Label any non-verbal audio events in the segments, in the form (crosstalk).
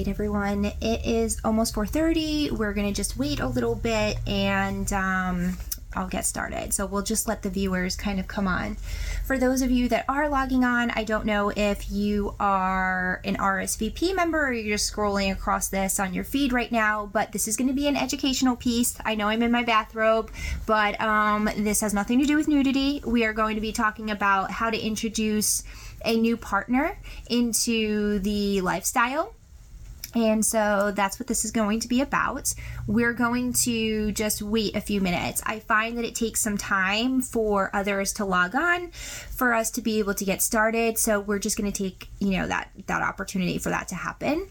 Right, everyone. It is almost 4:30. We're gonna just wait a little bit, and um, I'll get started. So we'll just let the viewers kind of come on. For those of you that are logging on, I don't know if you are an RSVP member or you're just scrolling across this on your feed right now, but this is going to be an educational piece. I know I'm in my bathrobe, but um, this has nothing to do with nudity. We are going to be talking about how to introduce a new partner into the lifestyle and so that's what this is going to be about. We're going to just wait a few minutes. I find that it takes some time for others to log on for us to be able to get started. So we're just going to take, you know, that that opportunity for that to happen.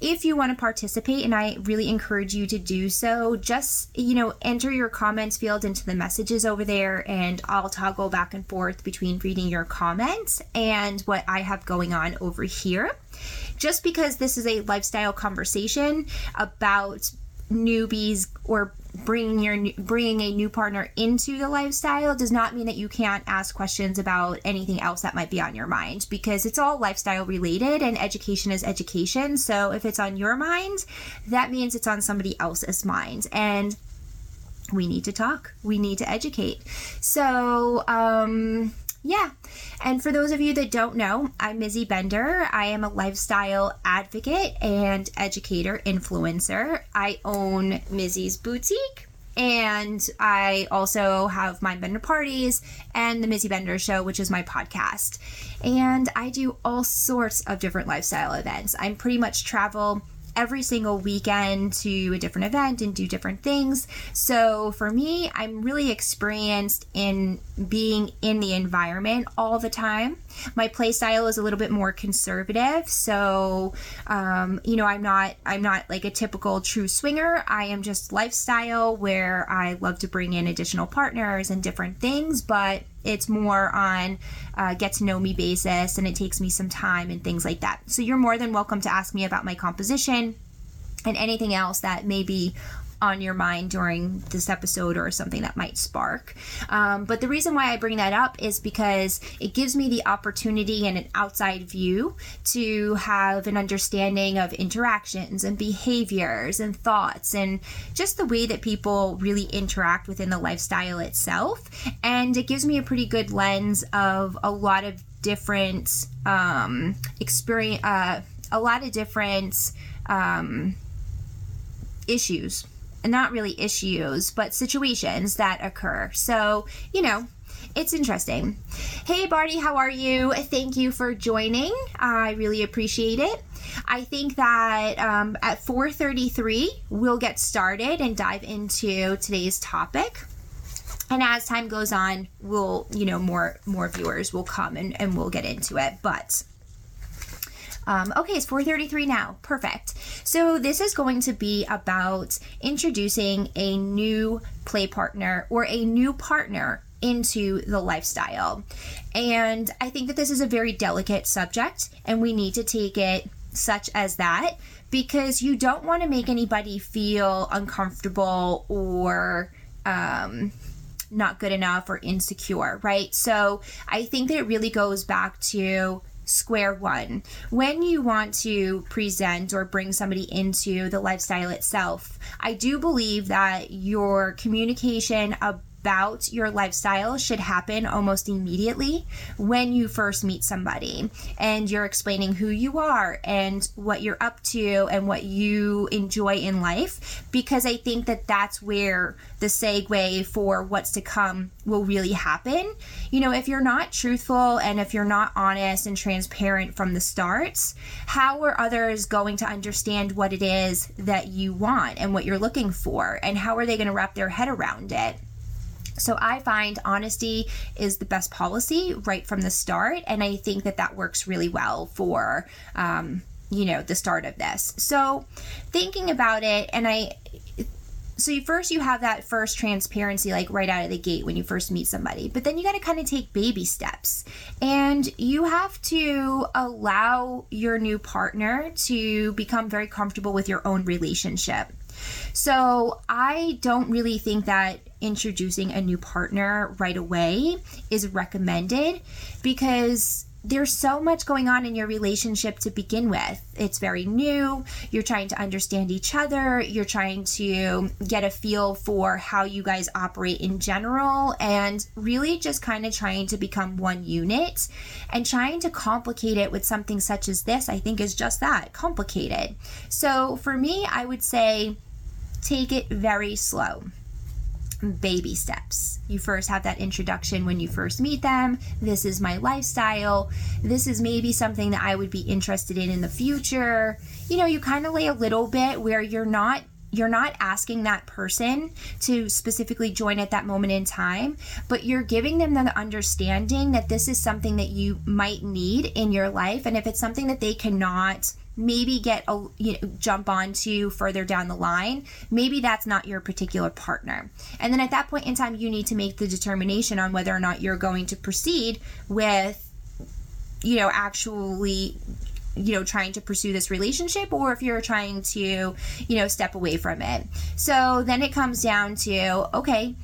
If you want to participate and I really encourage you to do so, just, you know, enter your comments field into the messages over there and I'll toggle back and forth between reading your comments and what I have going on over here just because this is a lifestyle conversation about newbies or bringing your bringing a new partner into the lifestyle does not mean that you can't ask questions about anything else that might be on your mind because it's all lifestyle related and education is education. So if it's on your mind that means it's on somebody else's mind. And we need to talk. We need to educate. So um yeah. And for those of you that don't know, I'm Mizzy Bender. I am a lifestyle advocate and educator influencer. I own Mizzy's Boutique. And I also have Mind Bender Parties and the Mizzy Bender Show, which is my podcast. And I do all sorts of different lifestyle events. I'm pretty much travel every single weekend to a different event and do different things. So for me, I'm really experienced in being in the environment all the time. My play style is a little bit more conservative, so um, you know I'm not I'm not like a typical true swinger. I am just lifestyle where I love to bring in additional partners and different things, but it's more on uh, get to know me basis and it takes me some time and things like that. So you're more than welcome to ask me about my composition and anything else that may be on your mind during this episode or something that might spark. Um, but the reason why I bring that up is because it gives me the opportunity and an outside view to have an understanding of interactions and behaviors and thoughts and just the way that people really interact within the lifestyle itself. And it gives me a pretty good lens of a lot of different um, experience, uh, a lot of different um, issues not really issues, but situations that occur. So, you know, it's interesting. Hey Barty, how are you? Thank you for joining. I really appreciate it. I think that um, at 4:33 we'll get started and dive into today's topic. And as time goes on, we'll, you know, more more viewers will come and, and we'll get into it. But um, okay, it's 4:33 now. Perfect. So this is going to be about introducing a new play partner or a new partner into the lifestyle. And I think that this is a very delicate subject and we need to take it such as that because you don't want to make anybody feel uncomfortable or um, not good enough or insecure, right? So I think that it really goes back to square one. When you want to present or bring somebody into the lifestyle itself, I do believe that your communication about about your lifestyle should happen almost immediately when you first meet somebody and you're explaining who you are and what you're up to and what you enjoy in life because I think that that's where the segue for what's to come will really happen. You know, if you're not truthful and if you're not honest and transparent from the start, how are others going to understand what it is that you want and what you're looking for? And how are they going to wrap their head around it? So I find honesty is the best policy right from the start, and I think that that works really well for um, you know the start of this. So thinking about it, and I so you first you have that first transparency like right out of the gate when you first meet somebody but then you got to kind of take baby steps and you have to allow your new partner to become very comfortable with your own relationship so I don't really think that introducing a new partner right away is recommended because there's so much going on in your relationship to begin with. It's very new. You're trying to understand each other. You're trying to get a feel for how you guys operate in general and really just kind of trying to become one unit and trying to complicate it with something such as this, I think is just that complicated. So for me, I would say take it very slow baby steps. You first have that introduction when you first meet them. This is my lifestyle. This is maybe something that I would be interested in in the future. You know, you kind of lay a little bit where you're not you're not asking that person to specifically join at that moment in time, but you're giving them the understanding that this is something that you might need in your life. And if it's something that they cannot maybe get a you know, jump onto further down the line maybe that's not your particular partner. And then at that point in time you need to make the determination on whether or not you're going to proceed with you know actually you know trying to pursue this relationship or if you're trying to you know step away from it. So then it comes down to okay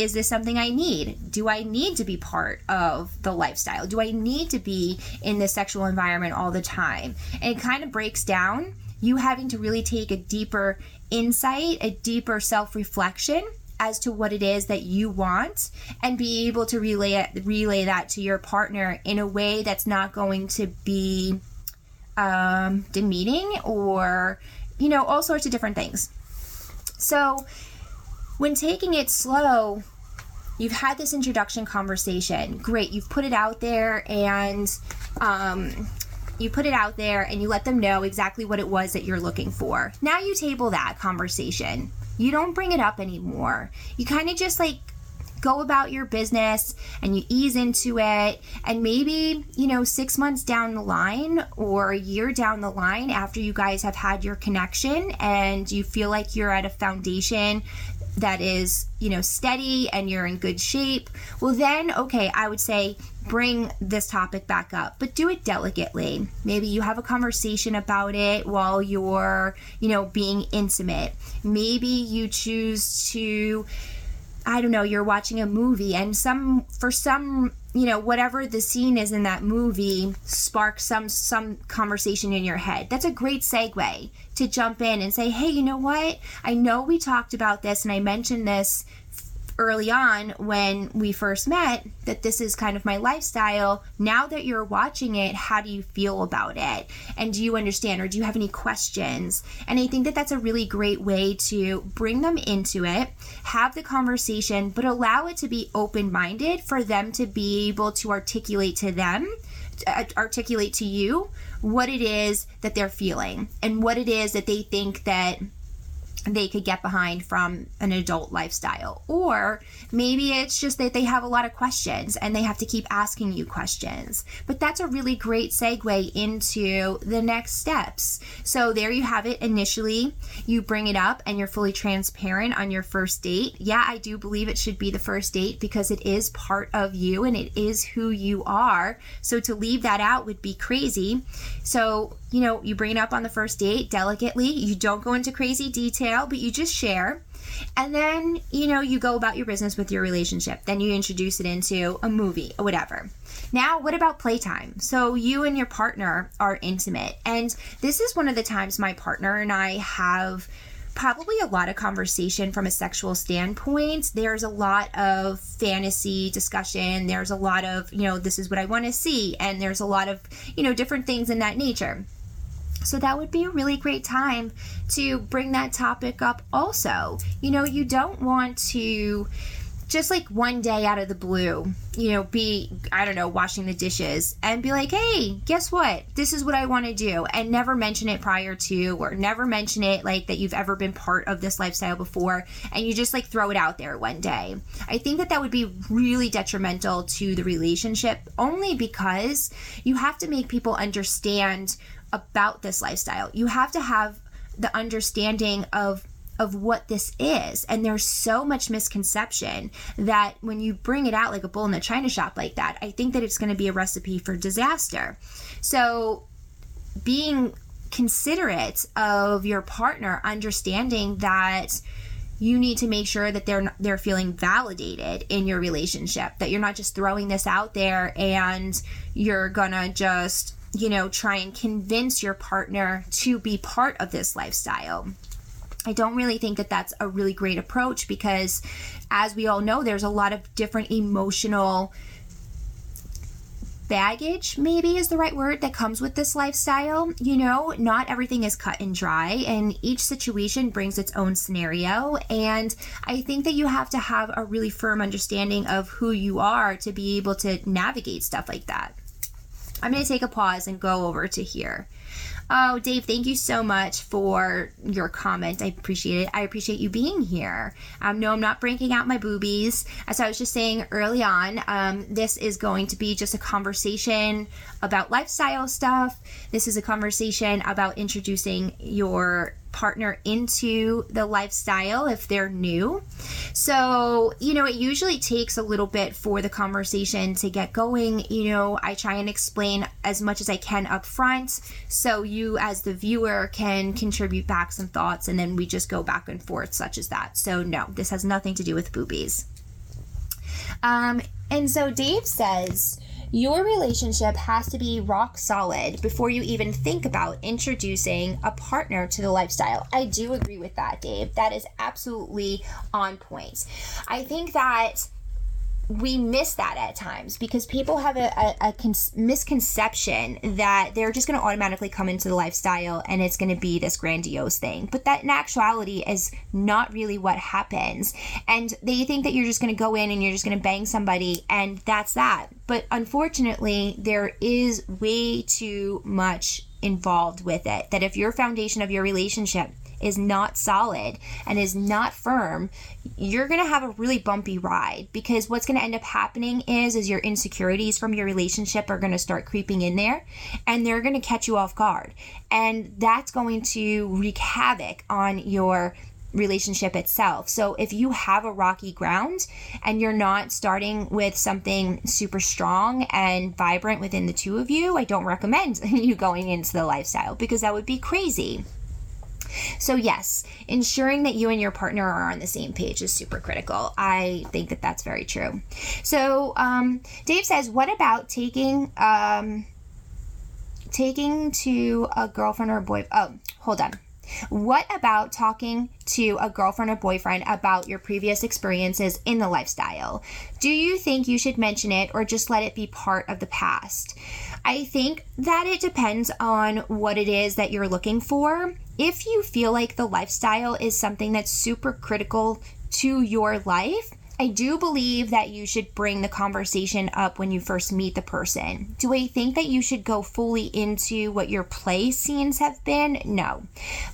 is this something I need? Do I need to be part of the lifestyle? Do I need to be in this sexual environment all the time? And it kind of breaks down you having to really take a deeper insight, a deeper self reflection as to what it is that you want and be able to relay it, relay that to your partner in a way that's not going to be um, demeaning or, you know, all sorts of different things. So, when taking it slow, you've had this introduction conversation. Great, you've put it out there and um, you put it out there and you let them know exactly what it was that you're looking for. Now you table that conversation. You don't bring it up anymore. You kind of just like go about your business and you ease into it. And maybe, you know, six months down the line or a year down the line after you guys have had your connection and you feel like you're at a foundation that is, you know, steady and you're in good shape, well, then, okay, I would say bring this topic back up, but do it delicately. Maybe you have a conversation about it while you're, you know, being intimate. Maybe you choose to I don't know, you're watching a movie and some for some, you know, whatever the scene is in that movie sparks some some conversation in your head. That's a great segue to jump in and say, "Hey, you know what? I know we talked about this and I mentioned this early on when we first met that this is kind of my lifestyle. Now that you're watching it, how do you feel about it? And do you understand or do you have any questions? And I think that that's a really great way to bring them into it, have the conversation, but allow it to be open minded for them to be able to articulate to them uh, articulate to you what it is that they're feeling and what it is that they think that they could get behind from an adult lifestyle. Or maybe it's just that they have a lot of questions and they have to keep asking you questions. But that's a really great segue into the next steps. So there you have it. Initially, you bring it up and you're fully transparent on your first date. Yeah, I do believe it should be the first date because it is part of you and it is who you are. So to leave that out would be crazy. So, you know, you bring it up on the first date delicately. You don't go into crazy detail, but you just share. And then, you know, you go about your business with your relationship. Then you introduce it into a movie or whatever. Now, what about playtime? So, you and your partner are intimate. And this is one of the times my partner and I have probably a lot of conversation from a sexual standpoint. There's a lot of fantasy discussion. There's a lot of, you know, this is what I want to see. And there's a lot of, you know, different things in that nature. So that would be a really great time to bring that topic up also. You know, you don't want to just like one day out of the blue, you know, be, I don't know, washing the dishes and be like, hey, guess what? This is what I want to do. And never mention it prior to, or never mention it like that you've ever been part of this lifestyle before. And you just like throw it out there one day. I think that that would be really detrimental to the relationship only because you have to make people understand about this lifestyle. You have to have the understanding of of what this is. And there's so much misconception that when you bring it out like a bull in a china shop like that, I think that it's going to be a recipe for disaster. So being considerate of your partner, understanding that you need to make sure that they're they're feeling validated in your relationship that you're not just throwing this out there and you're gonna just you know try and convince your partner to be part of this lifestyle I don't really think that that's a really great approach because, as we all know, there's a lot of different emotional baggage, maybe is the right word, that comes with this lifestyle. You know, not everything is cut and dry, and each situation brings its own scenario. And I think that you have to have a really firm understanding of who you are to be able to navigate stuff like that. I'm going to take a pause and go over to here. Oh, Dave, thank you so much for your comment. I appreciate it. I appreciate you being here. Um, no, I'm not breaking out my boobies. As I was just saying early on, um, this is going to be just a conversation about lifestyle stuff. This is a conversation about introducing your partner into the lifestyle if they're new. So, you know, it usually takes a little bit for the conversation to get going. You know, I try and explain as much as I can up front so you, as the viewer, can contribute back some thoughts and then we just go back and forth, such as that. So, no, this has nothing to do with boobies. Um, and so Dave says, your relationship has to be rock solid before you even think about introducing a partner to the lifestyle. I do agree with that, Dave. That is absolutely on point. I think that we miss that at times because people have a, a, a con- misconception that they're just going to automatically come into the lifestyle and it's going to be this grandiose thing. But that in actuality is not really what happens. And they think that you're just going to go in and you're just going to bang somebody and that's that. But unfortunately, there is way too much involved with it. That if your foundation of your relationship is not solid and is not firm, you're going to have a really bumpy ride because what's going to end up happening is is your insecurities from your relationship are going to start creeping in there and they're going to catch you off guard. And that's going to wreak havoc on your relationship itself. So if you have a rocky ground and you're not starting with something super strong and vibrant within the two of you, I don't recommend (laughs) you going into the lifestyle because that would be crazy. So, yes, ensuring that you and your partner are on the same page is super critical. I think that that's very true. So, um, Dave says, what about taking. Um, taking to a girlfriend or a boy oh hold on what about talking to a girlfriend or boyfriend about your previous experiences in the lifestyle? Do you think you should mention it or just let it be part of the past? I think that it depends on what it is that you're looking for. If you feel like the lifestyle is something that's super critical to your life, I do believe that you should bring the conversation up when you first meet the person. Do I think that you should go fully into what your play scenes have been? No.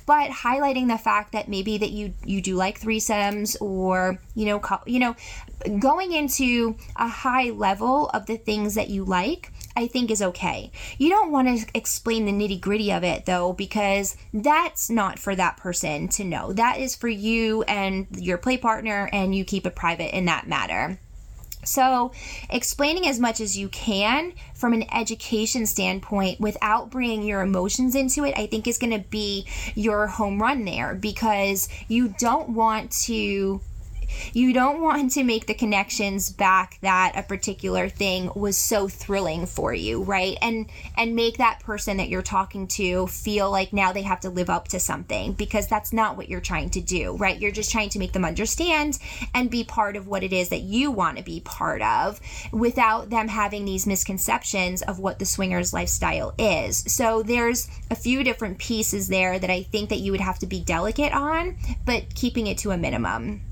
But highlighting the fact that maybe that you you do like threesomes or, you know, you know, going into a high level of the things that you like I think is okay. You don't want to explain the nitty gritty of it though, because that's not for that person to know. That is for you and your play partner, and you keep it private in that matter. So, explaining as much as you can from an education standpoint without bringing your emotions into it, I think is going to be your home run there because you don't want to you don't want to make the connections back that a particular thing was so thrilling for you, right? And and make that person that you're talking to feel like now they have to live up to something because that's not what you're trying to do, right? You're just trying to make them understand and be part of what it is that you want to be part of without them having these misconceptions of what the swingers lifestyle is. So there's a few different pieces there that I think that you would have to be delicate on, but keeping it to a minimum.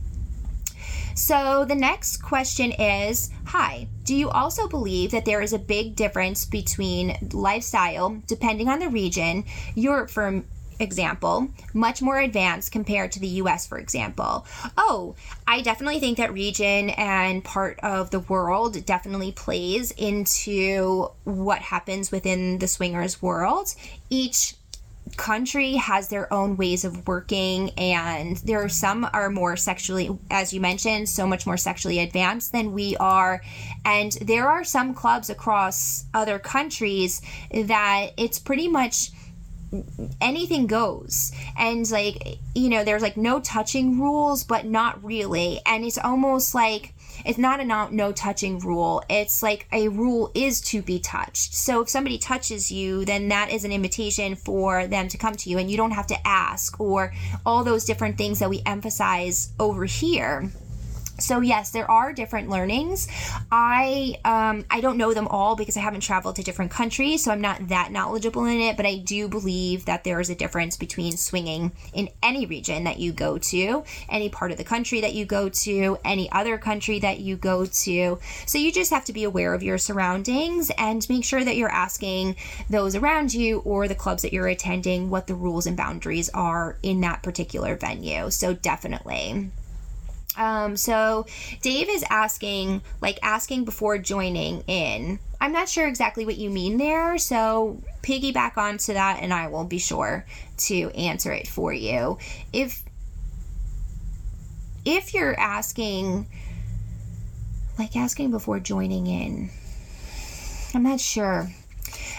So the next question is Hi, do you also believe that there is a big difference between lifestyle depending on the region? Europe, for example, much more advanced compared to the US, for example. Oh, I definitely think that region and part of the world definitely plays into what happens within the swingers world. Each country has their own ways of working and there are some are more sexually as you mentioned so much more sexually advanced than we are. And there are some clubs across other countries that it's pretty much anything goes. And like you know there's like no touching rules but not really. And it's almost like it's not a no, no touching rule. It's like a rule is to be touched. So if somebody touches you then that is an invitation for them to come to you and you don't have to ask or all those different things that we emphasize over here so yes there are different learnings. I um, i don't know them all because i haven't traveled to different countries so i'm not that knowledgeable in it but i do believe that there is a difference between swinging in any region that you go to any part of the country that you go to any other country that you go to. So you just have to be aware of your surroundings and make sure that you're asking those around you or the clubs that you're attending what the rules and boundaries are in that particular venue. So definitely um, so Dave is asking, like asking before joining in. I'm not sure exactly what you mean there, so piggyback onto that and I will be sure to answer it for you. If if you're asking like asking before joining in, I'm not sure.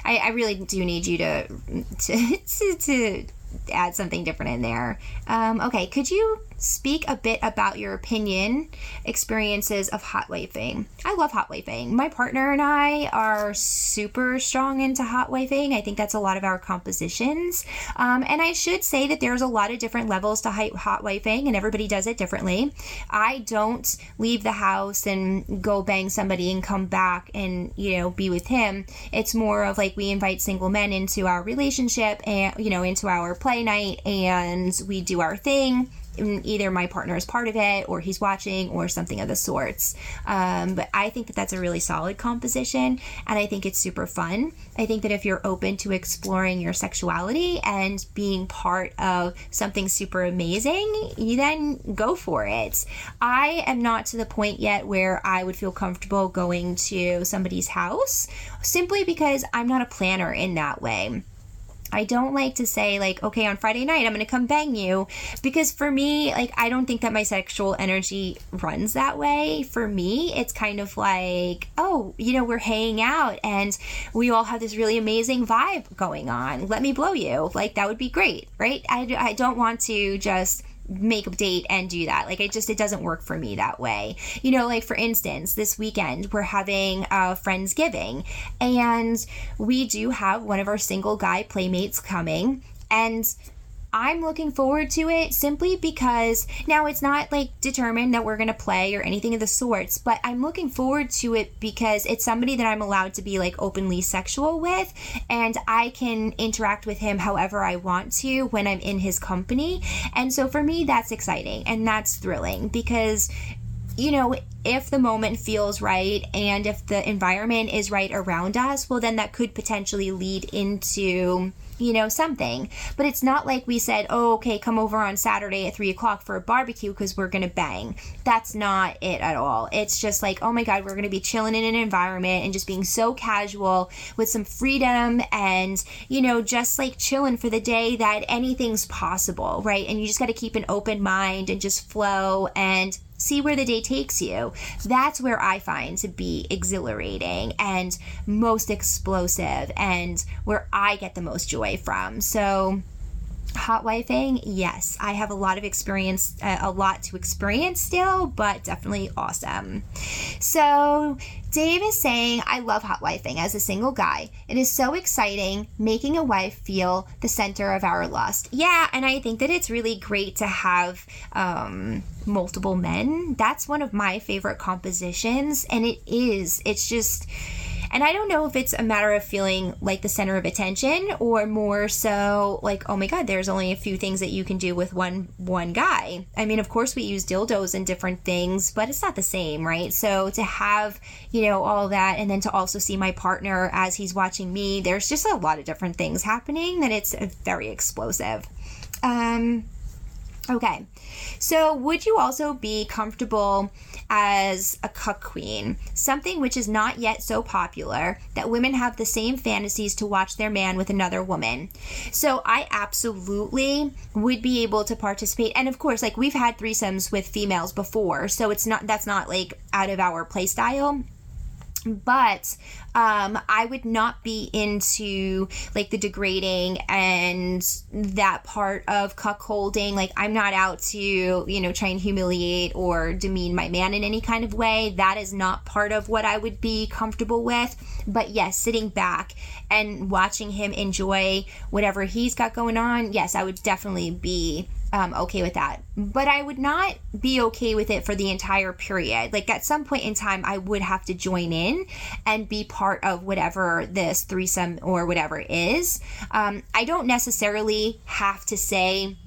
I, I really do need you to to, (laughs) to, to add something different in there. Um, okay, could you speak a bit about your opinion, experiences of hot wifing? I love hot wifing. My partner and I are super strong into hot wifing. I think that's a lot of our compositions. Um, and I should say that there's a lot of different levels to hot wifing, and everybody does it differently. I don't leave the house and go bang somebody and come back and, you know, be with him. It's more of like we invite single men into our relationship and, you know, into our play night and we do our thing either my partner is part of it or he's watching or something of the sorts. Um, but I think that that's a really solid composition and I think it's super fun. I think that if you're open to exploring your sexuality and being part of something super amazing, you then go for it. I am not to the point yet where I would feel comfortable going to somebody's house simply because I'm not a planner in that way. I don't like to say like, okay, on Friday night I'm going to come bang you because for me, like I don't think that my sexual energy runs that way. For me, it's kind of like, oh, you know, we're hanging out and we all have this really amazing vibe going on. Let me blow you. Like that would be great, right? I, I don't want to just make a date and do that. Like it just it doesn't work for me that way. You know, like for instance, this weekend we're having a friendsgiving and we do have one of our single guy playmates coming and I'm looking forward to it simply because now it's not like determined that we're going to play or anything of the sorts, but I'm looking forward to it because it's somebody that I'm allowed to be like openly sexual with and I can interact with him however I want to when I'm in his company. And so for me, that's exciting and that's thrilling because you know, if the moment feels right and if the environment is right around us, well, then that could potentially lead into you know, something. But it's not like we said, oh, okay, come over on Saturday at three o'clock for a barbecue because we're going to bang. That's not it at all. It's just like, oh my God, we're going to be chilling in an environment and just being so casual with some freedom and, you know, just like chilling for the day that anything's possible, right? And you just got to keep an open mind and just flow and see where the day takes you. That's where I find to be exhilarating and most explosive and where I get the most joy from. So, hot wifing yes i have a lot of experience uh, a lot to experience still but definitely awesome so dave is saying i love hot wifing as a single guy. It is so exciting making a wife feel the center of our lust. Yeah and i think that it's really great to have um, multiple men. That's one of my favorite compositions and it is. It's just And I don't know if it's a matter of feeling like the center of attention or more so like, oh my god, there's only a few things that you can do with one one guy. I mean, of course we use dildos and different things, but it's not the same, right? So to have, you know, all that and then to also see my partner as he's watching me, there's just a lot of different things happening that it's very explosive. Um Okay. So, would you also be comfortable as a cuckquean? Something which is not yet so popular that women have the same fantasies to watch their man with another woman. So, I absolutely would be able to participate. And of course, like we've had threesomes with females before, so it's not that's not like out of our play style but um, I would not be into like the degrading and that part of cuckolding. Like, I'm not out to, you know, try and humiliate or demean my man in any kind of way. That is not part of what I would be comfortable with. But yes, sitting back and watching him enjoy whatever he's got going on, yes, I would definitely be um, okay with that. But I would not be okay with it for the entire period. Like at some point in time, I would have to join in and be part of whatever this threesome or whatever is. Um, I don't necessarily have to say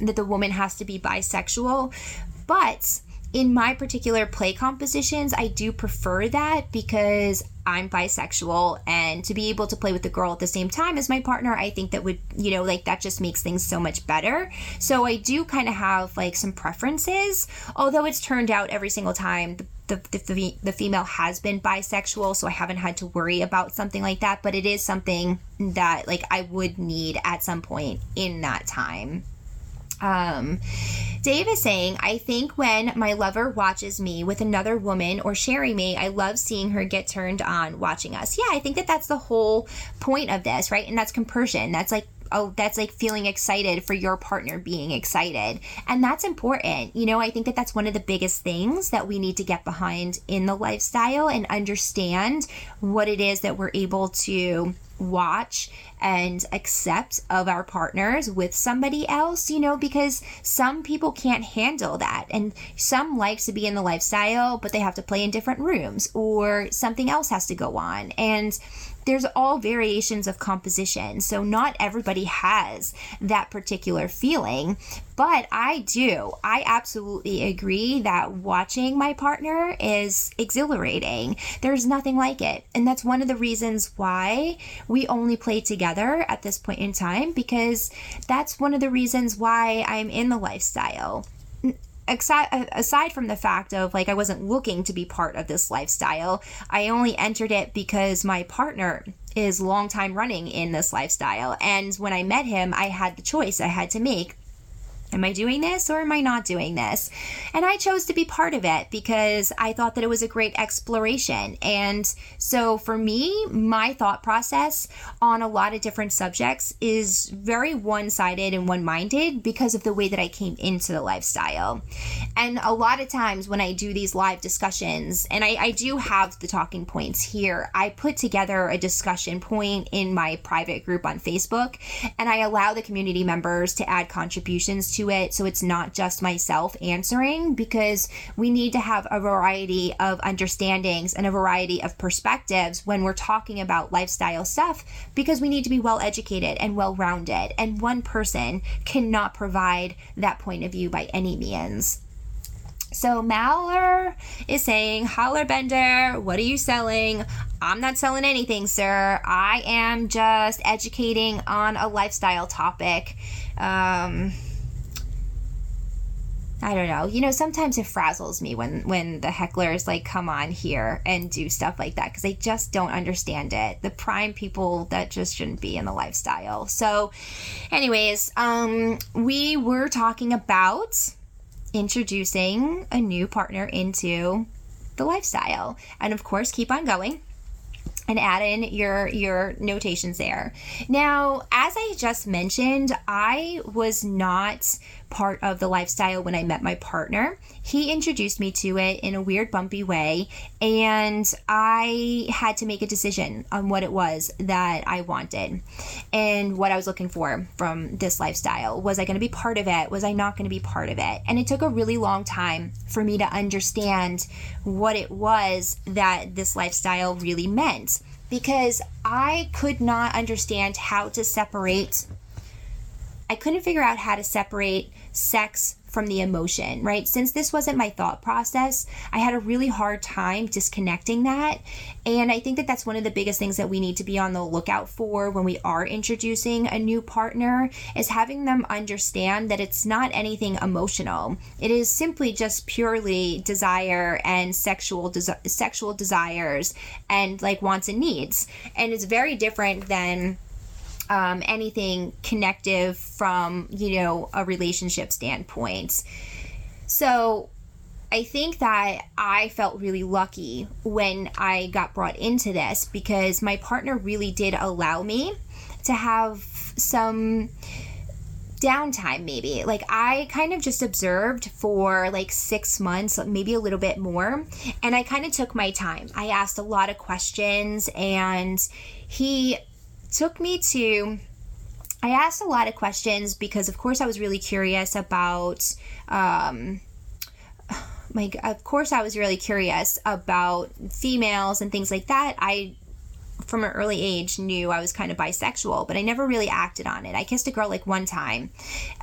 that the woman has to be bisexual, but in my particular play compositions, I do prefer that because I'm bisexual and to be able to play with the girl at the same time as my partner, I think that would, you know, like that just makes things so much better. So I do kind of have like some preferences, although it's turned out every single time the, the, the, the female has been bisexual, so I haven't had to worry about something like that, but it is something that like I would need at some point in that time. Um, Dave is saying, I think when my lover watches me with another woman or sharing me, I love seeing her get turned on watching us. Yeah, I think that that's the whole point of this, right? And that's compersion. That's like oh that's like feeling excited for your partner being excited and that's important you know i think that that's one of the biggest things that we need to get behind in the lifestyle and understand what it is that we're able to watch and accept of our partners with somebody else, you know, because some people can't handle that. And some like to be in the lifestyle, but they have to play in different rooms or something else has to go on. And there's all variations of composition. So not everybody has that particular feeling, but I do. I absolutely agree that watching my partner is exhilarating. There's nothing like it. And that's one of the reasons why we only play together at this point in time because that's one of the reasons why I'm in the lifestyle aside from the fact of like I wasn't looking to be part of this lifestyle, I only entered it because my partner is long time running in this lifestyle. And when I met him, I had the choice I had to make Am I doing this or am I not doing this? And I chose to be part of it because I thought that it was a great exploration. And so for me, my thought process on a lot of different subjects is very one sided and one minded because of the way that I came into the lifestyle. And a lot of times when I do these live discussions, and I, I do have the talking points here, I put together a discussion point in my private group on Facebook and I allow the community members to add contributions to it so it's not just myself answering because we need to have a variety of understandings and a variety of perspectives when we're talking about lifestyle stuff because we need to be well educated and well rounded. And one person cannot provide that point of view by any means. So Maller is saying, Holler Bender, what are you selling? I'm not selling anything, sir. I am just educating on a lifestyle topic. Um, I don't know. You know, sometimes it frazzles me when when the hecklers like come on here and do stuff like that because they just don't understand it. The prime people that just shouldn't be in the lifestyle. So, anyways, um, we were talking about introducing a new partner into the lifestyle, and of course, keep on going and add in your your notations there. Now, as I just mentioned, I was not part of the lifestyle when I met my partner. He introduced me to it in a weird, bumpy way, and I had to make a decision on what it was that I wanted and what I was looking for from this lifestyle. Was I going to be part of it? Was I not going to be part of it? And it took a really long time for me to understand what it was that this lifestyle really meant because I could not understand how to separate. I couldn't figure out how to separate sex from the emotion, right? Since this wasn't my thought process, I had a really hard time disconnecting that. And I think that that's one of the biggest things that we need to be on the lookout for when we are introducing a new partner is having them understand that it's not anything emotional. It is simply just purely desire and sexual sexual desires and like wants and needs. And it's very different than um, anything connective from you know a relationship standpoint. So i think that i felt really lucky when i got brought into this because my partner really did allow me to have some downtime maybe. Like i kind of just observed for like six months maybe a little bit more and i kind of took my time. I asked a lot of questions and he took me to I asked a lot of questions because, of course, I was really curious about. Um, (sighs) my, of course, I was really curious about females and things like that. I from an early age knew I was kind of bisexual, but I never really acted on it. I kissed a girl like one time.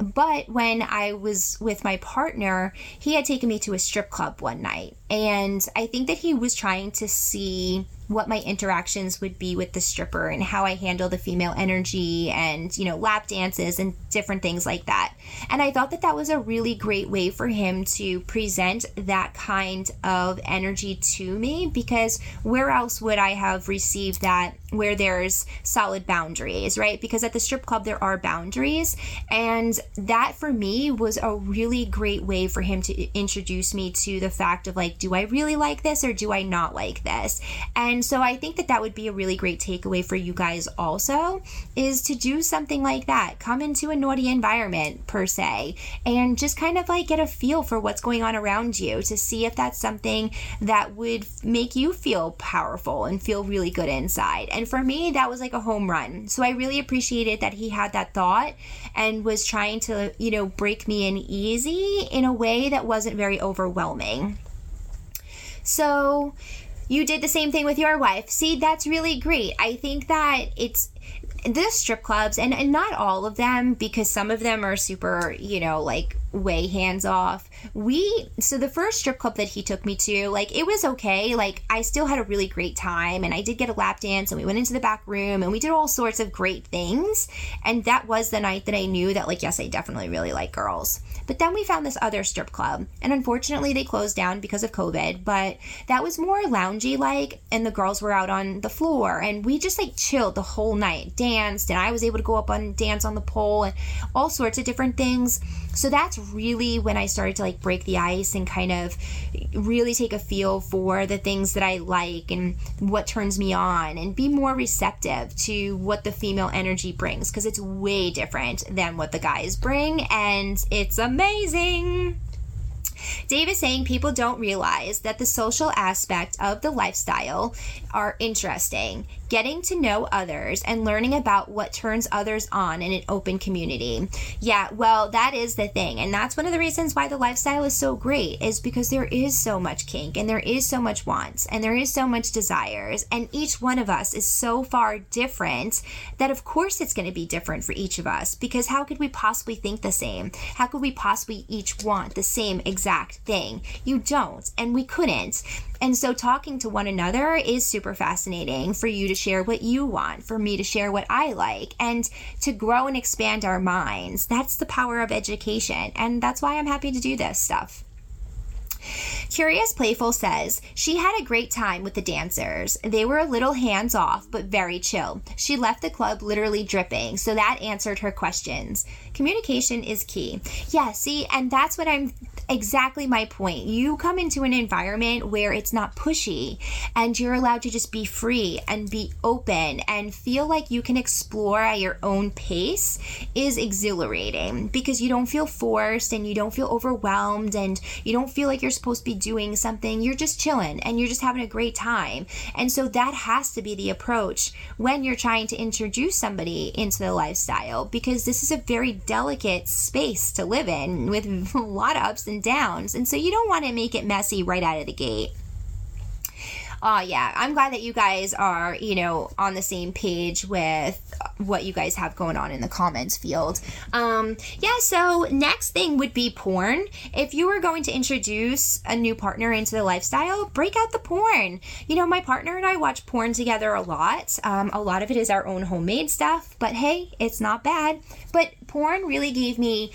But when I was with my partner, he had taken me to a strip club one night. And I think that he was trying to see what my interactions would be with the stripper and how I handle the female energy and, you know, lap dances and different things like that. And I thought that that was a really great way for him to present that kind of energy to me because where else would I have received that where there's solid boundaries, right? Because at the strip club, there are boundaries. And that for me was a really great way for him to introduce me to the fact of like, do I really like this or do I not like this? And so I think that that would be a really great takeaway for you guys also is to do something like that. Come into a naughty environment per se and just kind of like get a feel for what's going on around you to see if that's something that would make you feel powerful and feel really good inside. And for me, that was like a home run. So I really appreciated that he had that thought and was trying to, you know, break me in easy in a way that wasn't very overwhelming. So, you did the same thing with your wife. See, that's really great. I think that it's the strip clubs and, and not all of them because some of them are super, you know, like way hands off. We so the first strip club that he took me to, like it was okay. Like I still had a really great time and I did get a lap dance and we went into the back room and we did all sorts of great things. And that was the night that I knew that like yes, I definitely really like girls. But then we found this other strip club and unfortunately they closed down because of COVID, but that was more loungy like and the girls were out on the floor and we just like chilled the whole night, danced and I was able to go up and dance on the pole and all sorts of different things. So that's really when I started to like break the ice and kind of really take a feel for the things that I like and what turns me on and be more receptive to what the female energy brings because it's way different than what the guys bring and it's amazing. Dave is saying people don't realize that the social aspect of the lifestyle are interesting. Getting to know others and learning about what turns others on in an open community. Yeah, well, that is the thing. And that's one of the reasons why the lifestyle is so great, is because there is so much kink and there is so much wants and there is so much desires. And each one of us is so far different that, of course, it's going to be different for each of us because how could we possibly think the same? How could we possibly each want the same exact thing? You don't, and we couldn't. And so talking to one another is super fascinating for you to share what you want, for me to share what I like, and to grow and expand our minds. That's the power of education. And that's why I'm happy to do this stuff. Curious Playful says she had a great time with the dancers. They were a little hands off, but very chill. She left the club literally dripping, so that answered her questions. Communication is key. Yeah, see, and that's what I'm exactly my point. You come into an environment where it's not pushy and you're allowed to just be free and be open and feel like you can explore at your own pace is exhilarating because you don't feel forced and you don't feel overwhelmed and you don't feel like you're supposed to be doing something. You're just chilling and you're just having a great time. And so that has to be the approach when you're trying to introduce somebody into the lifestyle because this is a very delicate space to live in with (laughs) a lot of ups and downs. And so you don't want to make it messy right out of the gate uh, yeah, I'm glad that you guys are, you know, on the same page with what you guys have going on in the comments field. Um, yeah, so next thing would be porn. If you were going to introduce a new partner into the lifestyle, break out the porn. You know, my partner and I watch porn together a lot. Um, a lot of it is our own homemade stuff, but hey, it's not bad. But porn really gave me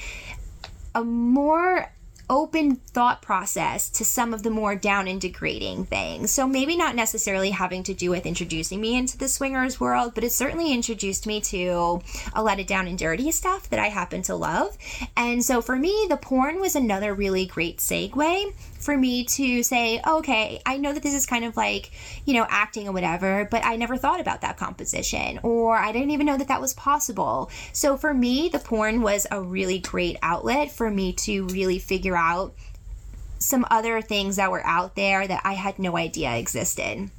a more open thought process to some of the more down and degrading things. So maybe not necessarily having to do with introducing me into the swingers world, but it certainly introduced me to a lot of down and dirty stuff that I happen to love. And so for me, the porn was another really great segue for me to say, okay, I know that this is kind of like, you know, acting or whatever, but I never thought about that composition, or I didn't even know that that was possible. So for me, the porn was a really great outlet for me to really figure out some other things that were out there that I had no idea existed.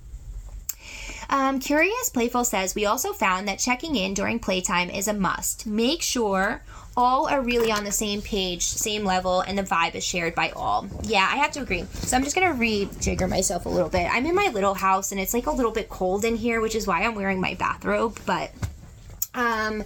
Um, Curious Playful says we also found that checking in during playtime is a must. Make sure all are really on the same page, same level, and the vibe is shared by all. Yeah, I have to agree. So I'm just gonna rejigger myself a little bit. I'm in my little house and it's like a little bit cold in here, which is why I'm wearing my bathrobe, but um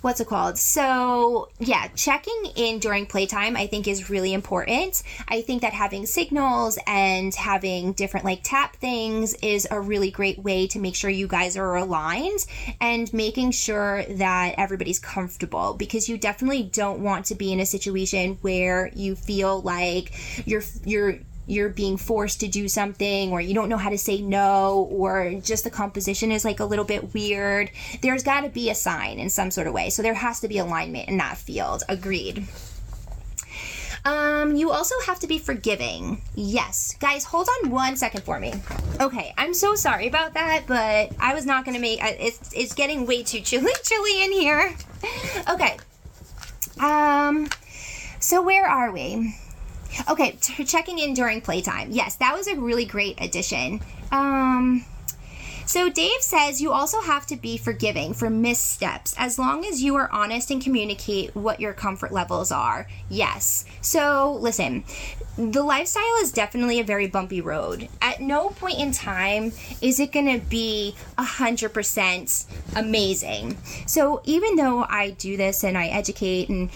what's it called? So yeah checking in during playtime i think is really important. I think that having signals and having different like tap things is a really great way to make sure you guys are aligned and making sure that everybody's comfortable because you definitely don't want to be in a situation where you feel like you're you're you're being forced to do something or you don't know how to say no or just the composition is like a little bit weird there's got to be a sign in some sort of way so there has to be alignment in that field agreed um, you also have to be forgiving. Yes. Guys, hold on one second for me. Okay, I'm so sorry about that, but I was not going to make it's it's getting way too chilly (laughs) chilly in here. Okay. Um so where are we? Okay, t- checking in during playtime. Yes, that was a really great addition. Um, so Dave says you also have to be forgiving for missteps as long as you are honest and communicate what your comfort levels are. Yes. So listen, the lifestyle is definitely a very bumpy road. At no point in time is it going to be 100% amazing. So even though I do this and I educate and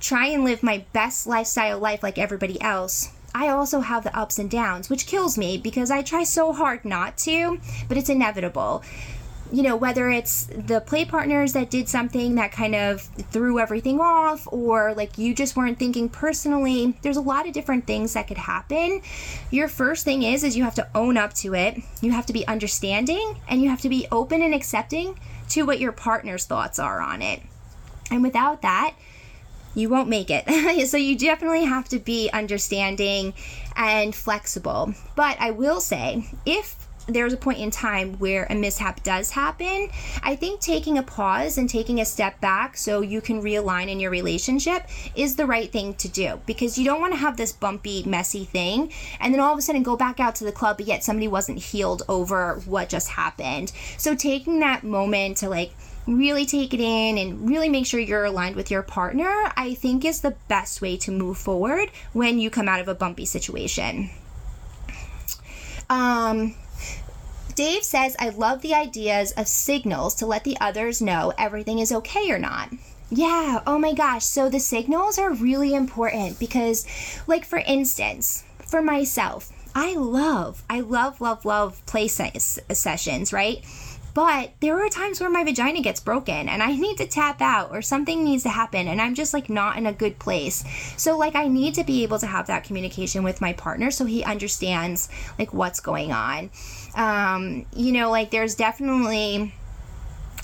try and live my best lifestyle life like everybody else, I also have the ups and downs, which kills me because I try so hard not to, but it's inevitable. You know, whether it's the play partners that did something that kind of threw everything off, or like you just weren't thinking personally, there's a lot of different things that could happen. Your first thing is is you have to own up to it. You have to be understanding and you have to be open and accepting to what your partner's thoughts are on it. And without that, you won't make it. (laughs) so you definitely have to be understanding and flexible. But I will say, if there's a point in time where a mishap does happen, I think taking a pause and taking a step back so you can realign in your relationship is the right thing to do because you don't want to have this bumpy, messy thing and then all of a sudden go back out to the club, but yet somebody wasn't healed over what just happened. So taking that moment to like, really take it in and really make sure you're aligned with your partner, I think is the best way to move forward when you come out of a bumpy situation. Um, Dave says, I love the ideas of signals to let the others know everything is okay or not. Yeah, oh my gosh. So the signals are really important because, like, for instance, for myself, I love, I love, love, love play sessions, right? But there are times where my vagina gets broken and I need to tap out or something needs to happen and I'm just like not in a good place. So like I need to be able to have that communication with my partner so he understands like what's going on. Um, you know, like there's definitely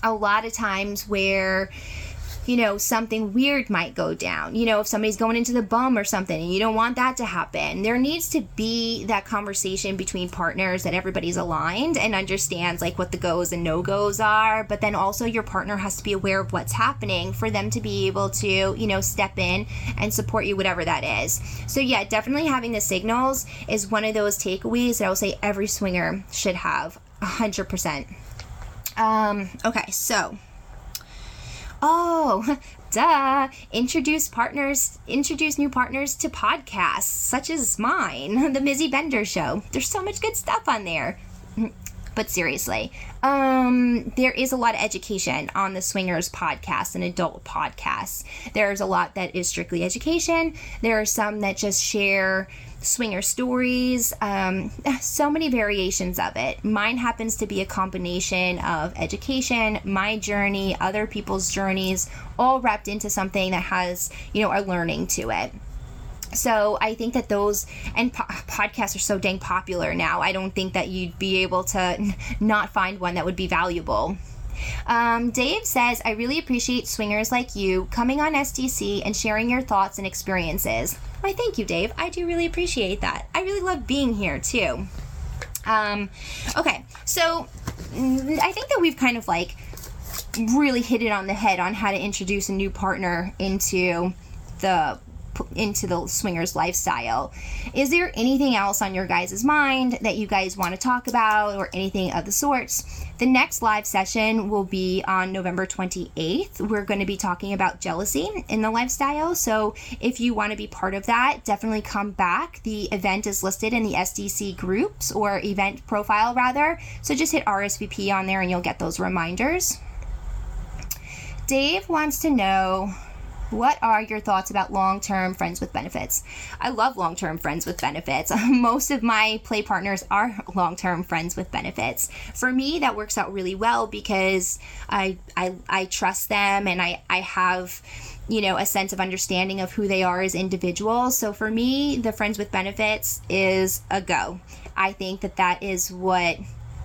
a lot of times where you know, something weird might go down. You know, if somebody's going into the bum or something and you don't want that to happen, there needs to be that conversation between partners that everybody's aligned and understands like what the goes and no goes are. But then also your partner has to be aware of what's happening for them to be able to, you know, step in and support you, whatever that is. So, yeah, definitely having the signals is one of those takeaways that I will say every swinger should have 100%. Um, okay, so Oh, (laughs) duh. Introduce partners, introduce new partners to podcasts such as mine, (laughs) The Mizzy Bender Show. There's so much good stuff on there. (laughs) But seriously, um, there is a lot of education on the Swingers podcast and adult podcasts. There's a lot that is strictly education. There are some that just share swinger stories, um, (laughs) so many variations of it. Mine happens to be a combination of education, my journey, other people's journeys, all wrapped into something that has, you know, a learning to it. So I think that those and po- (laughs) podcasts are so dang popular now. I don't think that you'd be able to n- (laughs) not find one that would be valuable. Um, Dave says, I really appreciate swingers like you coming on SDC and sharing your thoughts and experiences. Why, thank you, Dave. I do really appreciate that. I really love being here too. Um, okay, so mm, I think that we've kind of like really hit it on the head on how to introduce a new partner into the into the swingers lifestyle. Is there anything else on your guys' mind that you guys want to talk about or anything of the sorts? The next live session will be on November 28th. We're going to be talking about jealousy in the lifestyle. So if you want to be part of that, definitely come back. The event is listed in the SDC groups or event profile rather. So just hit RSVP on there and you'll get those reminders. Dave wants to know what are your thoughts about long term friends with benefits? I love long term friends with benefits. (laughs) Most of my play partners are (laughs) long term friends with benefits. For me, that works out really well because I, I, I trust them and I, I have you know a sense of understanding of who they are as individuals so for me the friends with benefits is a go i think that that is what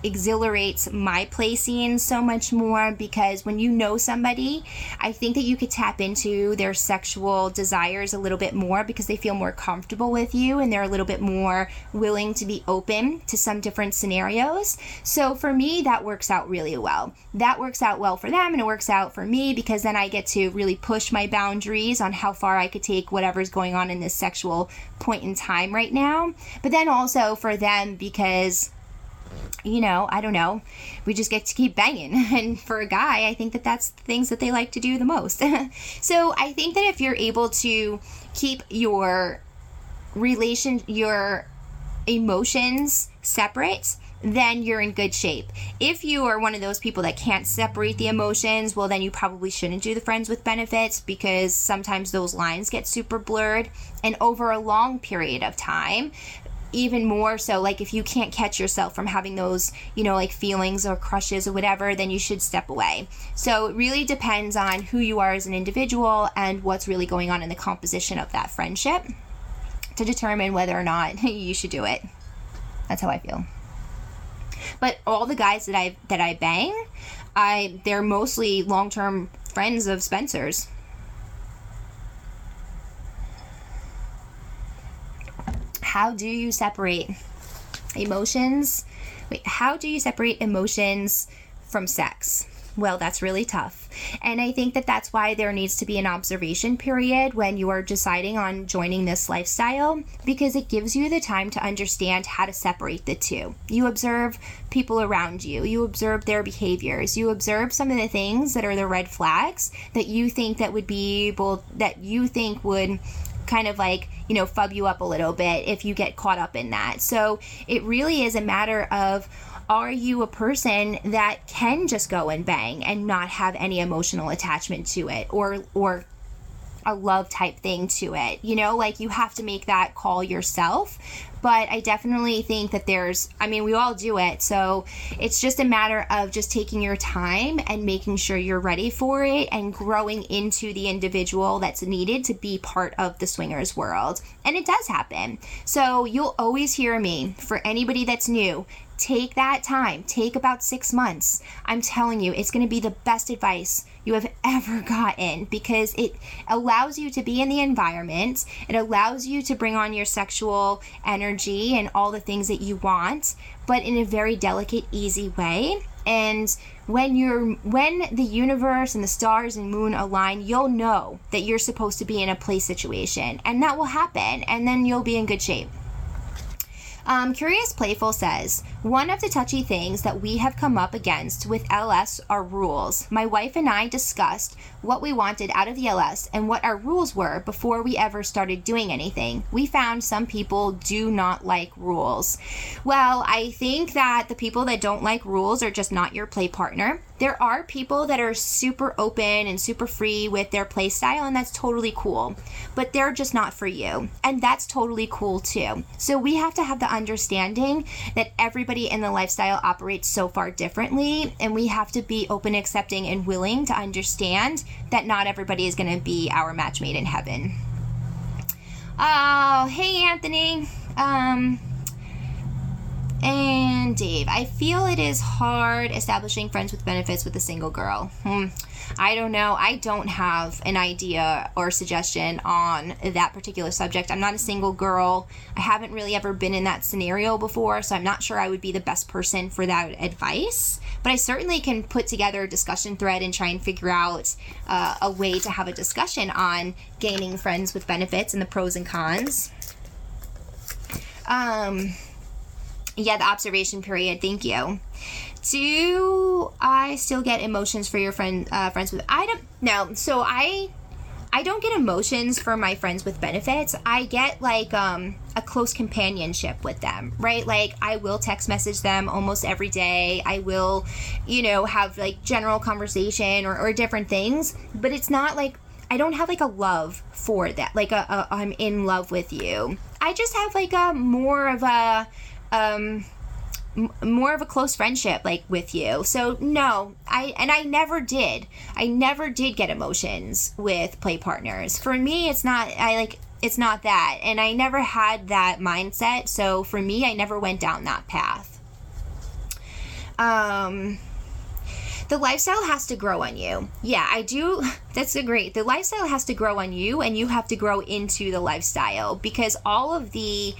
exhilarates my play scene so much more because when you know somebody, I think that you could tap into their sexual desires a little bit more because they feel more comfortable with you and they're a little bit more willing to be open to some different scenarios. So for me, that works out really well. That works out well for them and it works out for me because then I get to really push my boundaries on how far I could take whatever's going on in this sexual point in time right now. But then also for them because you know, I don't know, we just get to keep banging. (laughs) And for a guy, I think that that's the things that they like to do the most. (laughs) so I think that if you're able to keep your relation, your emotions separate, then you're in good shape. If you are one of those people that can't separate the emotions, well, then you probably shouldn't do the friends with benefits because sometimes those lines get super blurred. And over a long period of time, even more so like if you can't catch yourself from having those you know like feelings or crushes or whatever then you should step away. So it really depends on who you are as an individual and what's really going on in the composition of that friendship to determine whether or not (laughs) you should do it. That's how i feel. But all the guys that i that i bang i they're mostly long-term friends of spencer's how do you separate emotions? Wait, how do you separate emotions from sex? Well, that's really tough. And I think that that's why there needs to be an observation period when you are deciding on joining this lifestyle because it gives you the time to understand how to separate the two. You observe people around you, you observe their behaviors, you observe some of the things that are the red flags that you think that would be able that you think would kind of like, you know, fub you up a little bit if you get caught up in that. So it really is a matter of are you a person that can just go and bang and not have any emotional attachment to it or or a love type thing to it. You know, like you have to make that call yourself. But I definitely think that there's, I mean, we all do it. So it's just a matter of just taking your time and making sure you're ready for it and growing into the individual that's needed to be part of the swingers world. And it does happen. So you'll always hear me for anybody that's new take that time. Take about six months. I'm telling you, it's going to be the best advice you have ever gotten because it allows you to be in the environment. It allows you to bring on your sexual energy and all the things that you want, but in a very delicate, easy way. And when you're when the universe and the stars and moon align, you'll know that you're supposed to be in a play situation, and that will happen, and then you'll be in good shape. Um, Curious Playful says, One of the touchy things that we have come up against with LS are rules. My wife and I discussed what we wanted out of the LS and what our rules were before we ever started doing anything. We found some people do not like rules. Well, I think that the people that don't like rules are just not your play partner. There are people that are super open and super free with their play style, and that's totally cool. But they're just not for you. And that's totally cool too. So we have to have the understanding that everybody in the lifestyle operates so far differently, and we have to be open, accepting, and willing to understand that not everybody is going to be our match made in heaven. Oh, hey, Anthony. Um, and Dave, I feel it is hard establishing friends with benefits with a single girl. Hmm. I don't know. I don't have an idea or suggestion on that particular subject. I'm not a single girl. I haven't really ever been in that scenario before, so I'm not sure I would be the best person for that advice. But I certainly can put together a discussion thread and try and figure out uh, a way to have a discussion on gaining friends with benefits and the pros and cons. Um, yeah, the observation period. Thank you. Do I still get emotions for your friend uh, friends with? I don't no. So I I don't get emotions for my friends with benefits. I get like um, a close companionship with them, right? Like I will text message them almost every day. I will, you know, have like general conversation or, or different things, but it's not like I don't have like a love for that. Like a, a I'm in love with you. I just have like a more of a um m- more of a close friendship like with you so no i and i never did i never did get emotions with play partners for me it's not i like it's not that and i never had that mindset so for me i never went down that path um the lifestyle has to grow on you. Yeah, I do. (laughs) That's a great. The lifestyle has to grow on you, and you have to grow into the lifestyle because all of the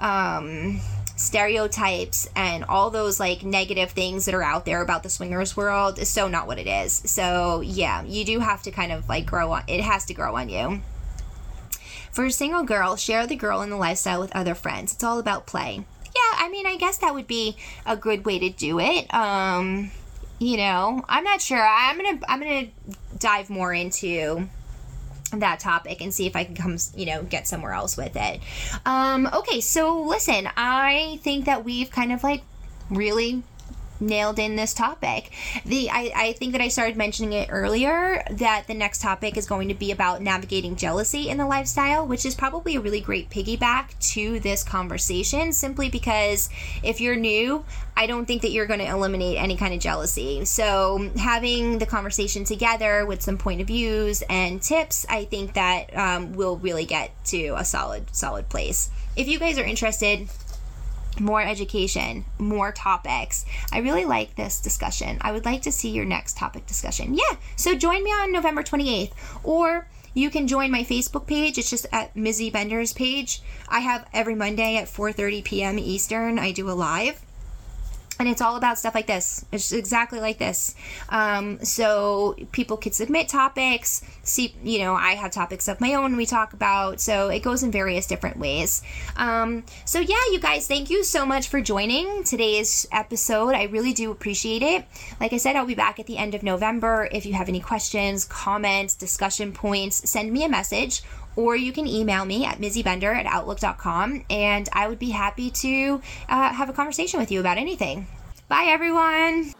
um, stereotypes and all those like negative things that are out there about the swingers world is so not what it is. So, yeah, you do have to kind of like grow on it has to grow on you. For a single girl, share the girl in the lifestyle with other friends. It's all about play. Yeah, I mean, I guess that would be a good way to do it. Um, you know, I'm not sure. I'm going to I'm going to dive more into that topic and see if I can come, you know, get somewhere else with it. Um, okay, so listen, I think that we've kind of like really nailed in this topic. The I, I think that I started mentioning it earlier that the next topic is going to be about navigating jealousy in the lifestyle, which is probably a really great piggyback to this conversation simply because if you're new, I don't think that you're going to eliminate any kind of jealousy. So, having the conversation together with some point of views and tips, I think that um, will really get to a solid, solid place. If you guys are interested, more education, more topics. I really like this discussion. I would like to see your next topic discussion. Yeah, so join me on November 28th or you can join my Facebook page. It's just at Mizzy Bender's page. I have every Monday at 4:30 p.m. Eastern. I do a live and it's all about stuff like this. It's exactly like this. Um, so people could submit topics. See you know i have topics of my own we talk about. So it goes in various different ways. Um, so yeah you guys thank you so much for joining today's episode. I really do appreciate it. Like i said i'll be back at the end of november. If you have any questions comments discussion points send me a message or you can email me at mizzybender at outlook.com, and I would be happy to uh, have a conversation with you about anything. Bye, everyone.